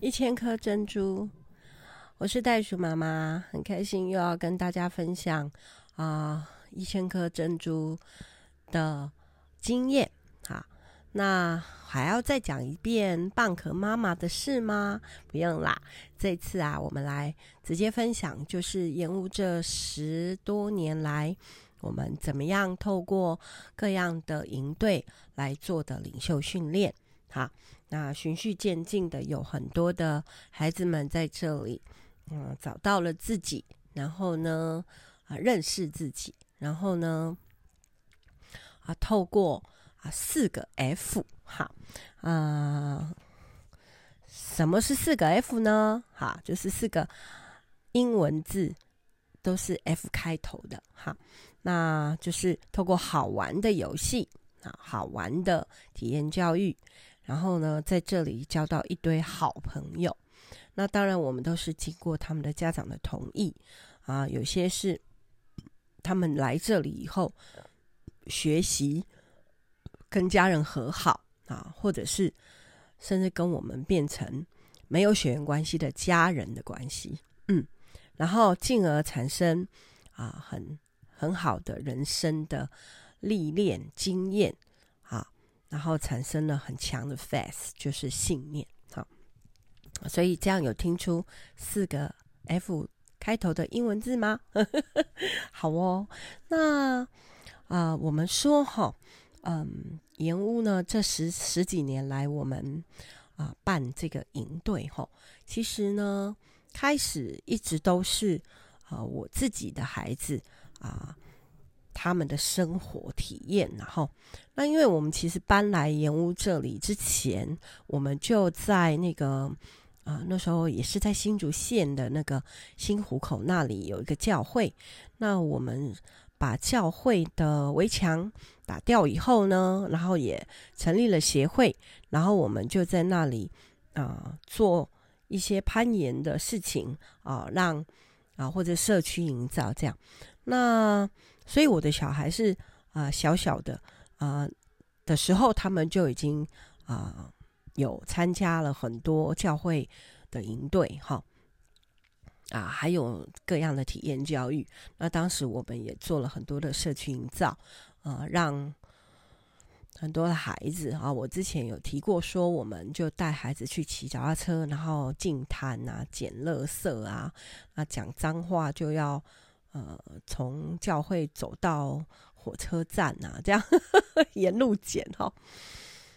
一千颗珍珠，我是袋鼠妈妈，很开心又要跟大家分享啊、一千颗珍珠的经验。好，那还要再讲一遍蚌壳妈妈的事吗？不用啦，这次啊，我们来直接分享，就是延误这十多年来，我们怎么样透过各样的营队来做的领袖训练。好。那循序渐进的，有很多的孩子们在这里，嗯，找到了自己，然后呢，啊，认识自己，然后呢，啊，透过啊四个 F，哈，啊，什么是四个 F 呢？哈，就是四个英文字都是 F 开头的，哈，那就是透过好玩的游戏啊，好玩的体验教育。然后呢，在这里交到一堆好朋友。那当然，我们都是经过他们的家长的同意啊。有些是他们来这里以后学习，跟家人和好啊，或者是甚至跟我们变成没有血缘关系的家人的关系。嗯，然后进而产生啊很很好的人生的历练经验。然后产生了很强的 faith，就是信念。好，所以这样有听出四个 F 开头的英文字吗？好哦，那啊、我们说哈，嗯，延乌呢，这十十几年来，我们啊、呃、办这个营队哈，其实呢，开始一直都是啊、我自己的孩子啊。他们的生活体验，然后，那因为我们其实搬来盐屋这里之前，我们就在那个啊、那时候也是在新竹县的那个新湖口那里有一个教会。那我们把教会的围墙打掉以后呢，然后也成立了协会，然后我们就在那里啊、做一些攀岩的事情啊、让啊、或者社区营造这样，那。所以我的小孩是啊、小小的啊、的时候，他们就已经啊、有参加了很多教会的营队哈啊，还有各样的体验教育。那当时我们也做了很多的社区营造啊、让很多的孩子啊，我之前有提过说，我们就带孩子去骑脚踏车，然后净滩啊、捡垃圾啊，啊讲脏话就要。呃，从教会走到火车站啊，这样沿路捡哈。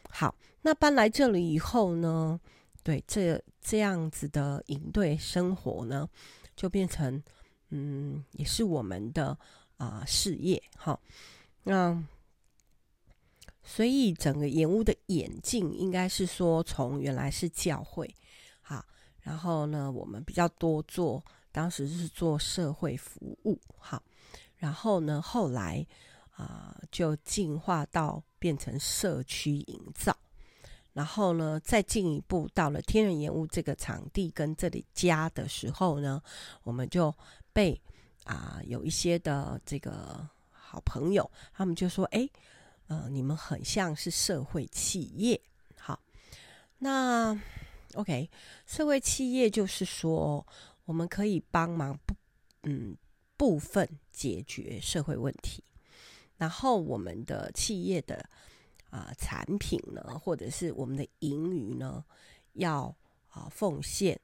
好，那搬来这里以后呢，对这这样子的营队生活呢，就变成嗯，也是我们的啊、事业哈。那所以整个延误的演进，应该是说从原来是教会，好，然后呢，我们比较多做。当时是做社会服务，好，然后呢，后来啊、就进化到变成社区营造，然后呢，再进一步到了天人延乌这个场地跟这里家的时候呢，我们就被啊、有一些的这个好朋友，他们就说：“哎，呃，你们很像是社会企业。”好，那 OK，社会企业就是说。我们可以帮忙部嗯部分解决社会问题，然后我们的企业的啊、产品呢，或者是我们的盈余呢，要啊、奉献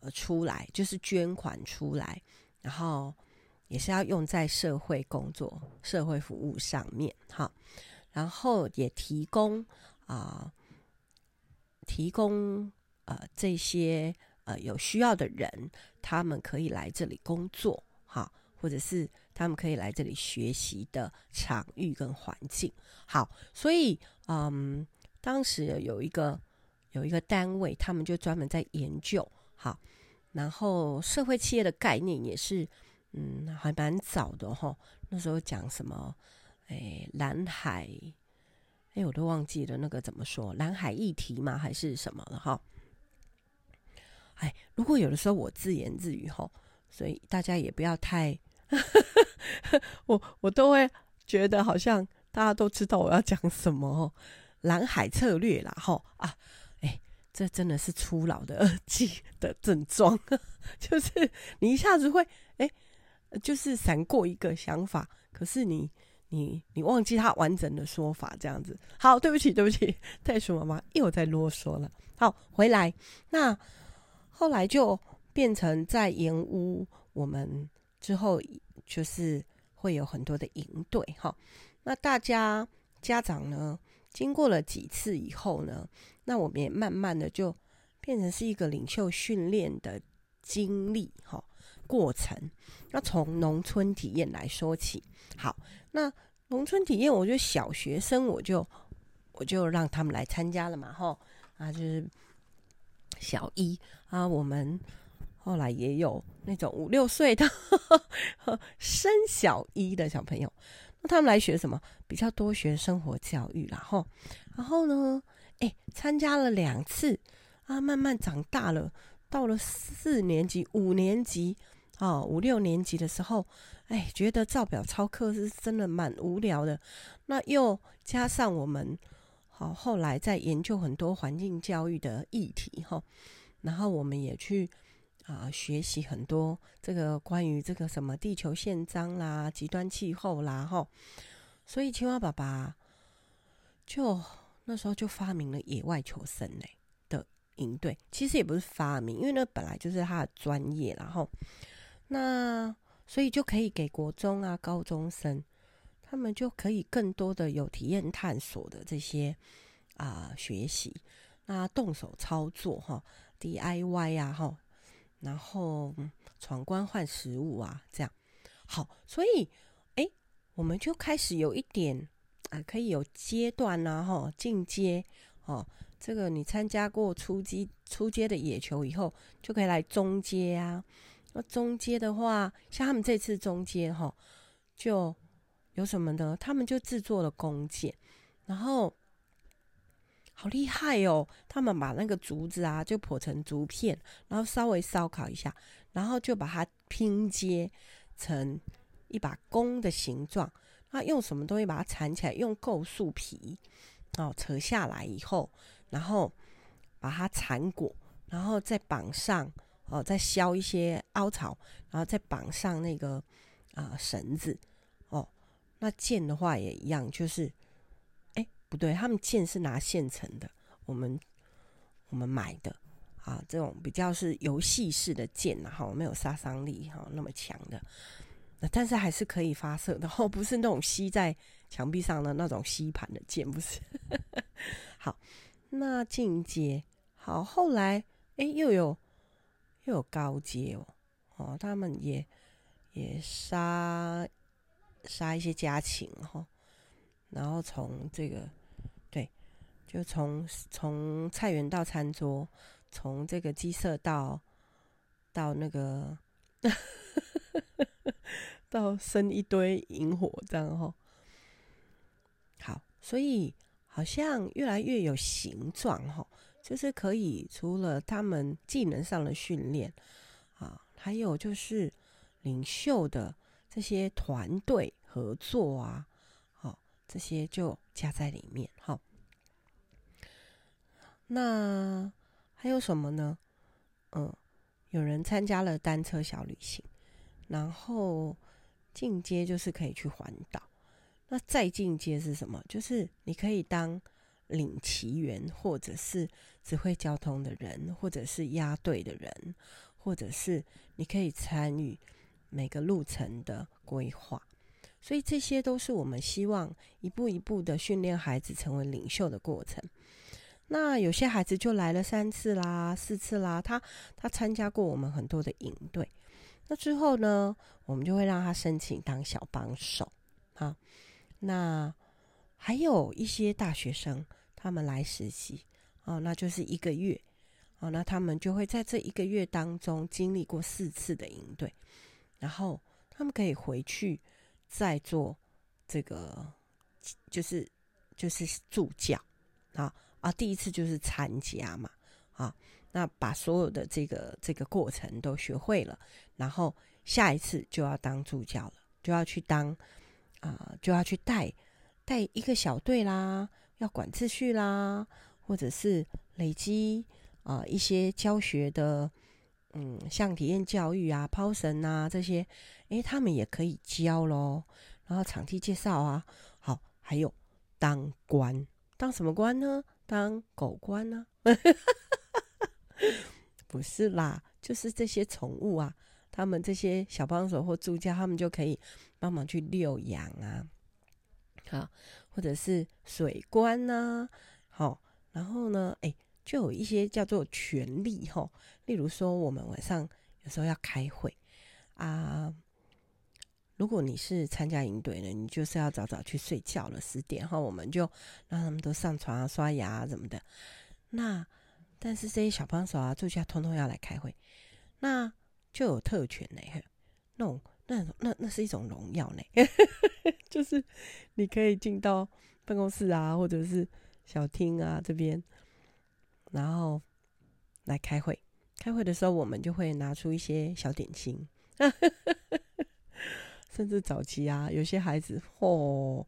呃出来，就是捐款出来，然后也是要用在社会工作、社会服务上面哈，然后也提供啊、提供呃这些。呃，有需要的人，他们可以来这里工作，哈，或者是他们可以来这里学习的场域跟环境。好，所以，嗯，当时有一个有一个单位，他们就专门在研究，好，然后社会企业的概念也是，嗯，还蛮早的哈。那时候讲什么，哎，蓝海，哎，我都忘记了那个怎么说，蓝海议题吗？还是什么了哈？哎，如果有的时候我自言自语吼，所以大家也不要太，我我都会觉得好像大家都知道我要讲什么哦，蓝海策略啦吼啊，哎，这真的是初老的二季的症状，就是你一下子会哎，就是闪过一个想法，可是你你你忘记它完整的说法，这样子。好，对不起，对不起，袋鼠妈妈又在啰嗦了。好，回来，那后来就变成在盐屋，我们之后就是会有很多的营队哈。那大家家长呢，经过了几次以后呢，那我们也慢慢的就变成是一个领袖训练的经历哈过程。那从农村体验来说起，好，那农村体验，我觉得小学生我就我就让他们来参加了嘛，哈啊，就是小一啊，我们后来也有那种五六岁的 升小一的小朋友。那他们来学什么？比较多学生活教育啦，吼。然后呢，哎，参加了两次啊，慢慢长大了，到了四年级、五年级，哦，五六年级的时候，哎，觉得照表操课是真的蛮无聊的。那又加上我们，好，后来在研究很多环境教育的议题，吼。然后我们也去。啊，学习很多这个关于这个什么地球宪章啦、极端气候啦，哈，所以青蛙爸爸就那时候就发明了野外求生类的营队。其实也不是发明，因为那本来就是他的专业，然后那所以就可以给国中啊、高中生，他们就可以更多的有体验探索的这些啊学习，那动手操作哈，DIY 啊哈。然后闯关换食物啊，这样好，所以哎，我们就开始有一点啊，可以有阶段呐、啊，哈，进阶哦。这个你参加过初级、初阶的野球以后，就可以来中阶啊。那中阶的话，像他们这次中阶哈，就有什么呢？他们就制作了弓箭，然后。好厉害哦！他们把那个竹子啊，就剖成竹片，然后稍微烧烤一下，然后就把它拼接成一把弓的形状。那用什么东西把它缠起来？用构树皮哦，扯下来以后，然后把它缠裹，然后再绑上哦，再削一些凹槽，然后再绑上那个啊、绳子。那箭的话也一样，就是。哎不对，他们剑是拿现成的，我们我们买的啊，这种比较是游戏式的剑，然后没有杀伤力哈那么强的，那但是还是可以发射的，哦，不是那种吸在墙壁上的那种吸盘的剑，不是。好，那进阶好，后来哎又有又有高阶哦，哦，他们也也杀杀一些家禽哈，然后从这个。对就从从菜园到餐桌，从这个鸡舍到到那个 到生一堆萤火这样哈，好，所以好像越来越有形状哈，就是可以除了他们技能上的训练啊，还有就是领袖的这些团队合作啊，好，这些就加在里面哈。那还有什么呢？嗯，有人参加了单车小旅行，然后进阶就是可以去环岛。那再进阶是什么？就是你可以当领骑员，或者是指挥交通的人，或者是押队的人，或者是你可以参与每个路程的规划。所以这些都是我们希望一步一步的训练孩子成为领袖的过程。那有些孩子就来了三次啦、四次啦，他他参加过我们很多的营队。那之后呢，我们就会让他申请当小帮手。好，那还有一些大学生，他们来实习哦，那就是一个月哦，那他们就会在这一个月当中经历过四次的营队，然后他们可以回去再做这个，就是就是助教啊。啊，第一次就是参加嘛，啊，那把所有的这个这个过程都学会了，然后下一次就要当助教了，就要去当啊、就要去带带一个小队啦，要管秩序啦，或者是累积啊、一些教学的，嗯，像体验教育啊、抛绳啊这些，诶，他们也可以教喽。然后场地介绍啊，好，还有当官，当什么官呢？当狗官呢、啊？不是啦，就是这些宠物啊，他们这些小帮手或助教，他们就可以帮忙去遛养啊，好，或者是水官呐，好，然后呢，哎，就有一些叫做权利哈，例如说我们晚上有时候要开会啊。如果你是参加营队的，你就是要早早去睡觉了，十点哈，我们就让他们都上床啊、刷牙啊什么的。那但是这些小帮手啊、助教通通要来开会，那就有特权呢。那种那那那是一种荣耀呢，就是你可以进到办公室啊，或者是小厅啊这边，然后来开会。开会的时候，我们就会拿出一些小点心。甚至早期啊，有些孩子哦，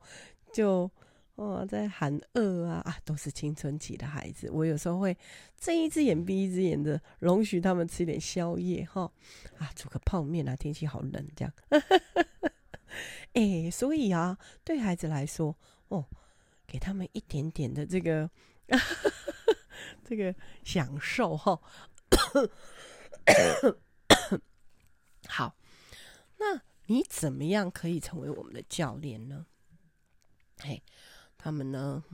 就哦在喊饿啊啊，都是青春期的孩子。我有时候会睁一只眼闭一只眼的，容许他们吃点宵夜哈啊，煮个泡面啊，天气好冷这样。哎、所以啊，对孩子来说哦，给他们一点点的这个这个享受哈。好，那。你怎么样可以成为我们的教练呢？嘿，他们呢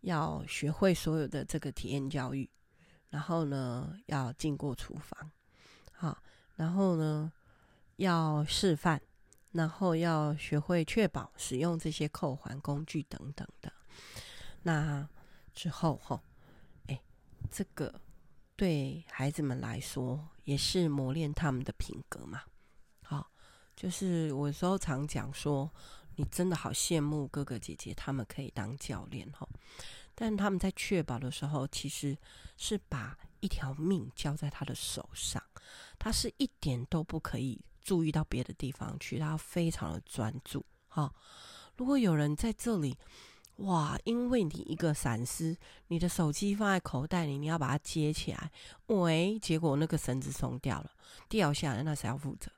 要学会所有的这个体验教育，然后呢要进过厨房，好，然后呢要示范，然后要学会确保使用这些扣环工具等等的。那之后哈，这个对孩子们来说也是磨练他们的品格嘛。好就是我有时候常讲说，你真的好羡慕哥哥姐姐，他们可以当教练哈。但他们在确保的时候，其实是把一条命交在他的手上，他是一点都不可以注意到别的地方去，他非常的专注哈。如果有人在这里，哇，因为你一个闪失，你的手机放在口袋里，你要把它接起来，喂，结果那个绳子松掉了，掉下来，那谁要负责？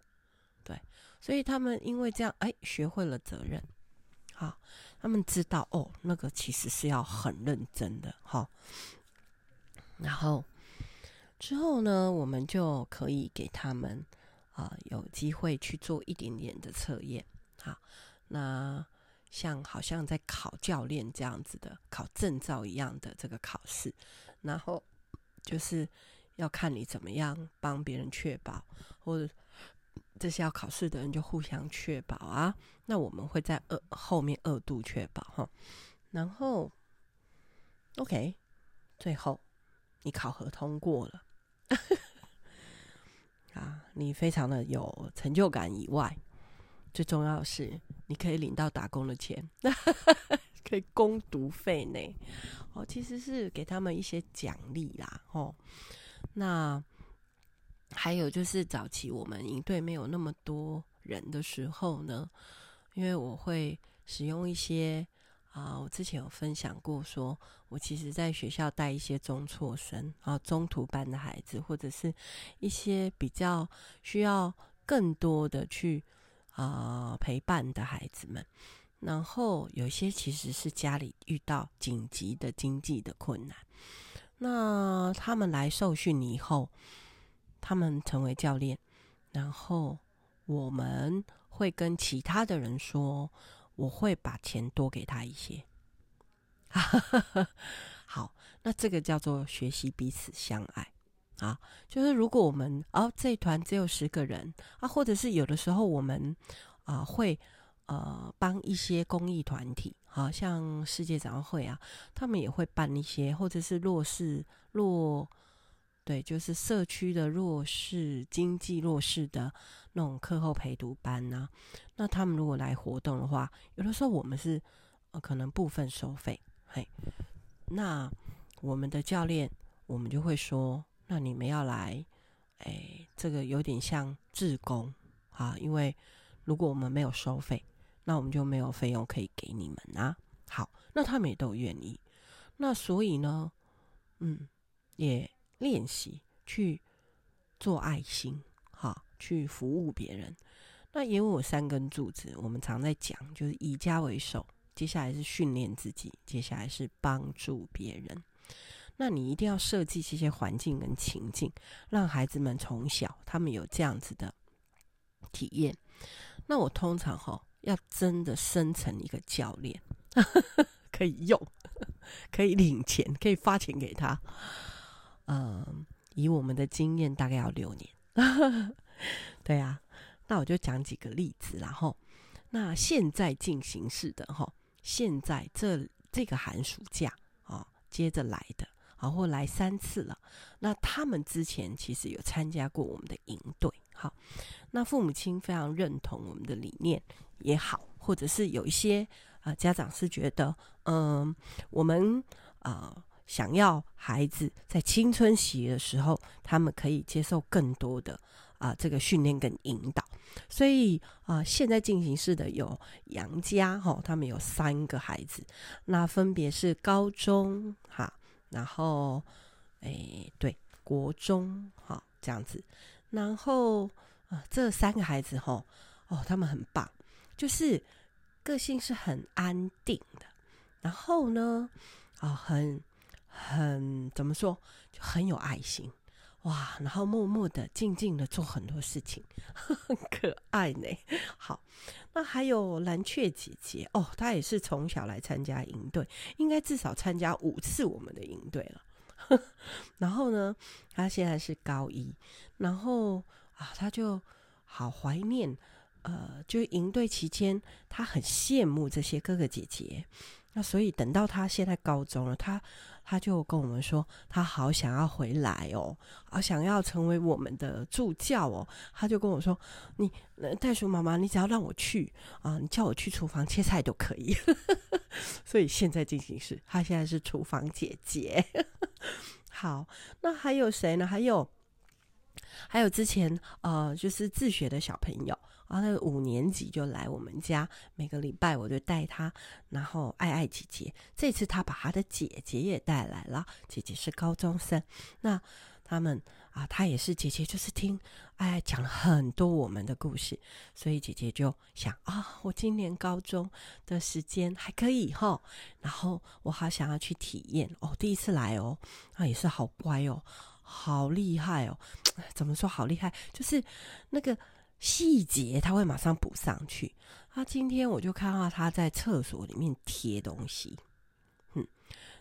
对所以他们因为这样，哎，学会了责任，好，他们知道哦，那个其实是要很认真的，哈。然后之后呢，我们就可以给他们啊、有机会去做一点点的测验，好，那像好像在考教练这样子的考证照一样的这个考试，然后就是要看你怎么样帮别人确保或者。这些要考试的人就互相确保啊，那我们会在二后面二度确保哈，然后，OK，最后你考核通过了，啊，你非常的有成就感以外，最重要的是你可以领到打工的钱，可以供读费呢，哦，其实是给他们一些奖励啦，哦，那。还有就是早期我们营队没有那么多人的时候呢，因为我会使用一些啊，我之前有分享过说，说我其实在学校带一些中辍生啊、中途班的孩子，或者是一些比较需要更多的去啊陪伴的孩子们，然后有些其实是家里遇到紧急的经济的困难，那他们来受训以后。他们成为教练，然后我们会跟其他的人说，我会把钱多给他一些。好，那这个叫做学习彼此相爱啊。就是如果我们哦这一团只有十个人啊，或者是有的时候我们啊会呃帮一些公益团体，好、像世界展望会啊，他们也会办一些，或者是弱势弱。对，就是社区的弱势、经济弱势的那种课后陪读班呐、那他们如果来活动的话，有的时候我们是呃可能部分收费，嘿。那我们的教练，我们就会说，那你们要来，哎，这个有点像自工啊，因为如果我们没有收费，那我们就没有费用可以给你们啊。好，那他们也都愿意。那所以呢，嗯。也练习去做爱心，哈，去服务别人。那因为我三根柱子，我们常在讲，就是以家为首，接下来是训练自己，接下来是帮助别人。那你一定要设计这些环境跟情境，让孩子们从小他们有这样子的体验。那我通常哈要真的生成一个教练，可以用，可以领钱，可以发钱给他。嗯，以我们的经验，大概要六年。对啊，那我就讲几个例子，然后那现在进行式的哈，现在这这个寒暑假啊，接着来的。好，或来三次了。那他们之前其实有参加过我们的营队，好，那父母亲非常认同我们的理念也好，或者是有一些啊、家长是觉得，嗯、我们啊、想要孩子在青春期的时候，他们可以接受更多的啊、这个训练跟引导，所以啊、现在进行式的有杨家哈，他们有三个孩子，那分别是高中哈。然后，哎，对，国中哈这样子，然后啊、这三个孩子哈，哦，他们很棒，就是个性是很安定的，然后呢，啊、很很怎么说，就很有爱心，哇，然后默默的、静静的做很多事情，很可爱呢。好，那还有蓝雀姐姐哦，她也是从小来参加营队，应该至少参加五次我们的营队了。然后呢，她现在是高一，然后啊，她就好怀念，呃，就营队期间，她很羡慕这些哥哥姐姐。那所以等到她现在高中了，她。他就跟我们说，他好想要回来哦，好，想要成为我们的助教哦。他就跟我说：“你袋鼠妈妈，你只要让我去啊，你叫我去厨房切菜都可以。”所以现在进行式，他现在是厨房姐姐。好，那还有谁呢？还有，还有之前呃，就是自学的小朋友。然后他五年级就来我们家，每个礼拜我就带他，然后爱爱姐姐。这次他把他的姐姐也带来了，姐姐是高中生。那他们啊，他也是姐姐，就是听爱爱讲了很多我们的故事，所以姐姐就想啊，我今年高中的时间还可以哈，然后我好想要去体验哦，第一次来哦，那也是好乖哦，好厉害哦，怎么说好厉害？就是那个。细节他会马上补上去。他今天我就看到他在厕所里面贴东西，嗯，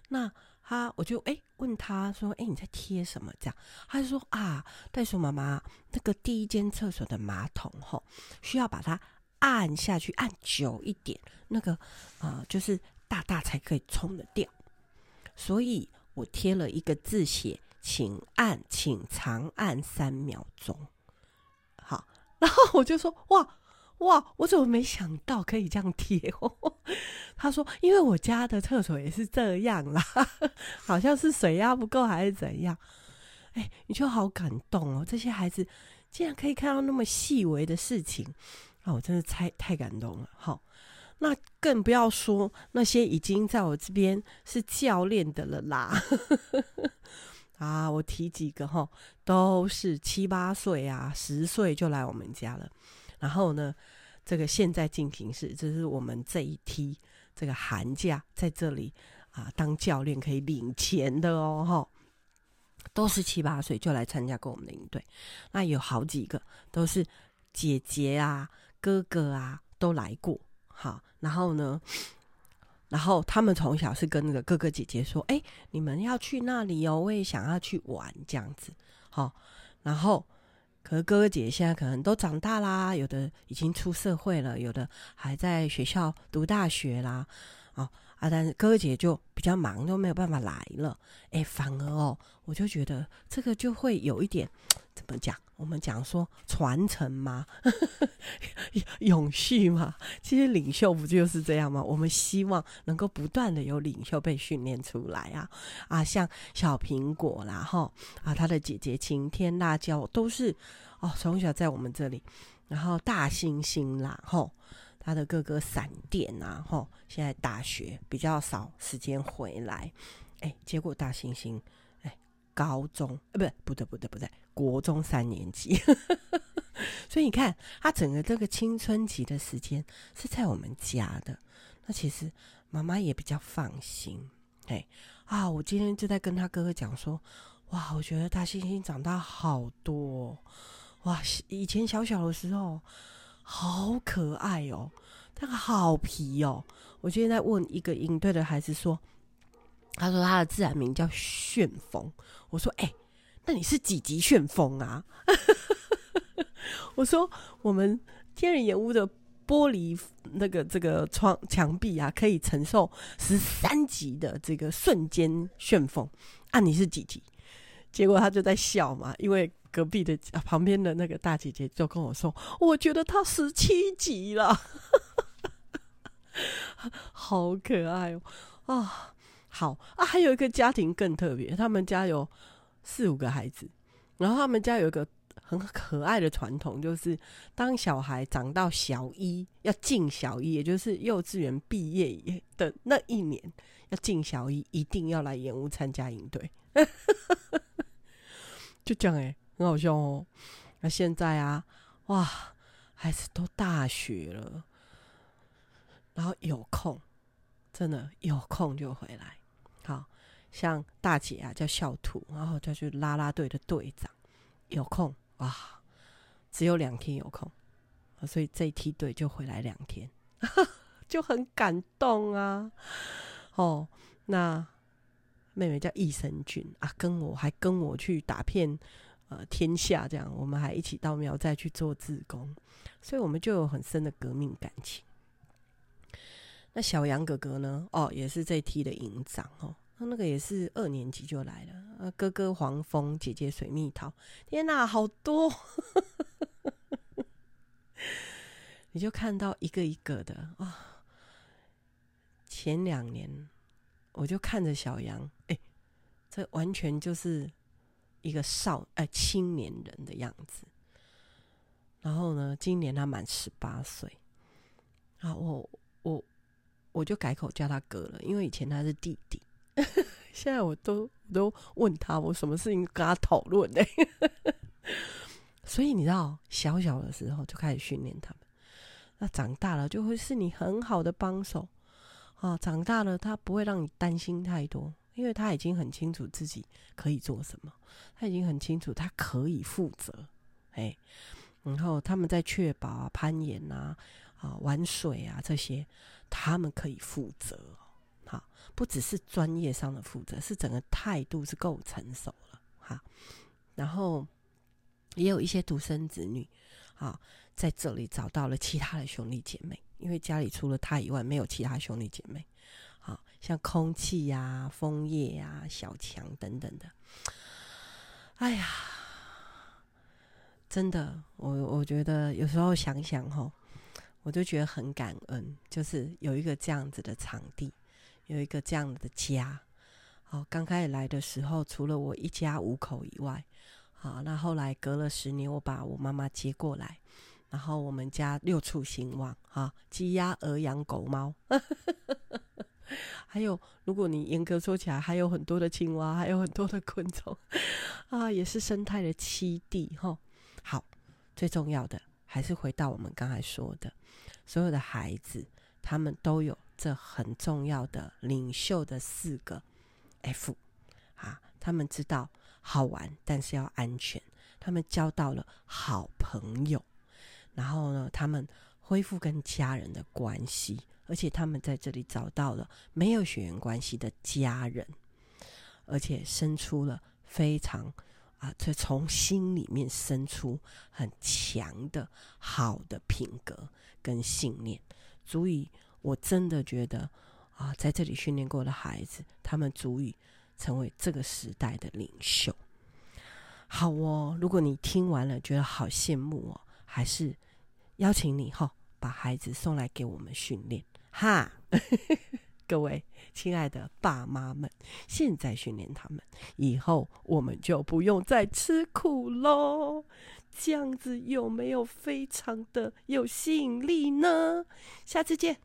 那他我就哎、问他说，哎、你在贴什么？这样他就说啊，袋鼠妈妈，那个第一间厕所的马桶吼，需要把它按下去，按久一点，那个啊、就是大大才可以冲得掉，所以我贴了一个字写，请按，请长按三秒钟。然后我就说哇哇，我怎么没想到可以这样贴？他说，因为我家的厕所也是这样啦，好像是水压不够还是怎样？哎，你就好感动哦！这些孩子竟然可以看到那么细微的事情，啊，我真的太太感动了。好，那更不要说那些已经在我这边是教练的了啦。啊，我提几个哈，都是七八岁啊，十岁就来我们家了。然后呢，这个现在进行式，这是我们这一梯这个寒假在这里啊当教练可以领钱的哦，哈，都是七八岁就来参加过我们的营队。那有好几个都是姐姐啊、哥哥啊都来过，好，然后呢。然后他们从小是跟那个哥哥姐姐说：“哎，你们要去那里哦，我也想要去玩这样子。”好，然后可是哥哥姐姐现在可能都长大啦，有的已经出社会了，有的还在学校读大学啦。哦啊，但是哥哥姐就比较忙，都没有办法来了。哎，反而哦，我就觉得这个就会有一点怎么讲？我们讲说传承吗？永续吗？其实领袖不就是这样吗？我们希望能够不断的有领袖被训练出来啊啊，像小苹果啦，哈啊，他的姐姐晴天、辣椒都是哦，从小在我们这里，然后大猩猩啦，吼，他的哥哥闪电啊，吼，现在大学比较少时间回来，哎，结果大猩猩。哎高中，呃，不对，不对，不对，不对，国中三年级。所以你看，他整个这个青春期的时间是在我们家的，那其实妈妈也比较放心。哎，啊，我今天就在跟他哥哥讲说，哇，我觉得大猩猩长大好多，哇，以前小小的时候好可爱哦，他好皮哦。我今天在问一个营队的孩子说，他说他的自然名叫旋风，我说，哎，那你是几级旋风啊？我说，我们天人眼屋的玻璃那个这个窗墙壁啊，可以承受十三级的这个瞬间旋风啊，你是几级？结果他就在笑嘛，因为隔壁的旁边的那个大姐姐就跟我说，我觉得他十七级了，好可爱哦！啊，好啊，还有一个家庭更特别，他们家有四五个孩子，然后他们家有一个。很可爱的传统就是，当小孩长到小一要进小一，也就是幼稚园毕业的那一年，要进小一，一定要来演屋参加营队。就这样哎、欸，很好笑哦。那现在啊，哇，孩子都大学了，然后有空，真的有空就回来。好像大姐啊叫小兔，然后就去拉拉队的队长，有空。哇，只有两天有空，所以这一梯队就回来两天，就很感动啊！哦，那妹妹叫益生菌啊，跟我还跟我去打片呃天下，这样我们还一起到苗寨去做志工，所以我们就有很深的革命感情。那小杨哥哥呢？哦，也是这一梯的营长哦。他那个也是二年级就来了，啊，哥哥黄蜂，姐姐水蜜桃，天哪，好多！你就看到一个一个的啊、前两年我就看着小杨，哎，这完全就是一个少哎青年人的样子。然后呢，今年他满十八岁，啊，我我我就改口叫他哥了，因为以前他是弟弟。现在我都都问他，我什么事情跟他讨论呢？所以你知道，小小的时候就开始训练他们，那长大了就会是你很好的帮手啊。长大了，他不会让你担心太多，因为他已经很清楚自己可以做什么，他已经很清楚他可以负责。哎，然后他们在确保啊、攀岩啊、啊玩水啊这些，他们可以负责。不只是专业上的负责，是整个态度是够成熟了哈。然后也有一些独生子女啊，在这里找到了其他的兄弟姐妹，因为家里除了他以外没有其他兄弟姐妹。像空气呀、枫叶呀、小强等等的。哎呀，真的，我我觉得有时候想想吼，我就觉得很感恩，就是有一个这样子的场地。有一个这样的家，好，刚开始来的时候，除了我一家五口以外，好，那后来隔了十年，我把我妈妈接过来，然后我们家六畜兴旺，哈，鸡鸭鹅羊狗猫，还有，如果你严格说起来，还有很多的青蛙，还有很多的昆虫，啊，也是生态的栖地，哈。好，最重要的还是回到我们刚才说的，所有的孩子，他们都有。这很重要的领袖的四个 F 啊，他们知道好玩，但是要安全。他们交到了好朋友，然后呢，他们恢复跟家人的关系，而且他们在这里找到了没有血缘关系的家人，而且生出了非常啊，这从心里面生出很强的好的品格跟信念，足以。我真的觉得啊，在这里训练过的孩子，他们足以成为这个时代的领袖。好哦，如果你听完了觉得好羡慕哦，还是邀请你哈、哦，把孩子送来给我们训练哈。各位亲爱的爸妈们，现在训练他们，以后我们就不用再吃苦喽。这样子有没有非常的有吸引力呢？下次见。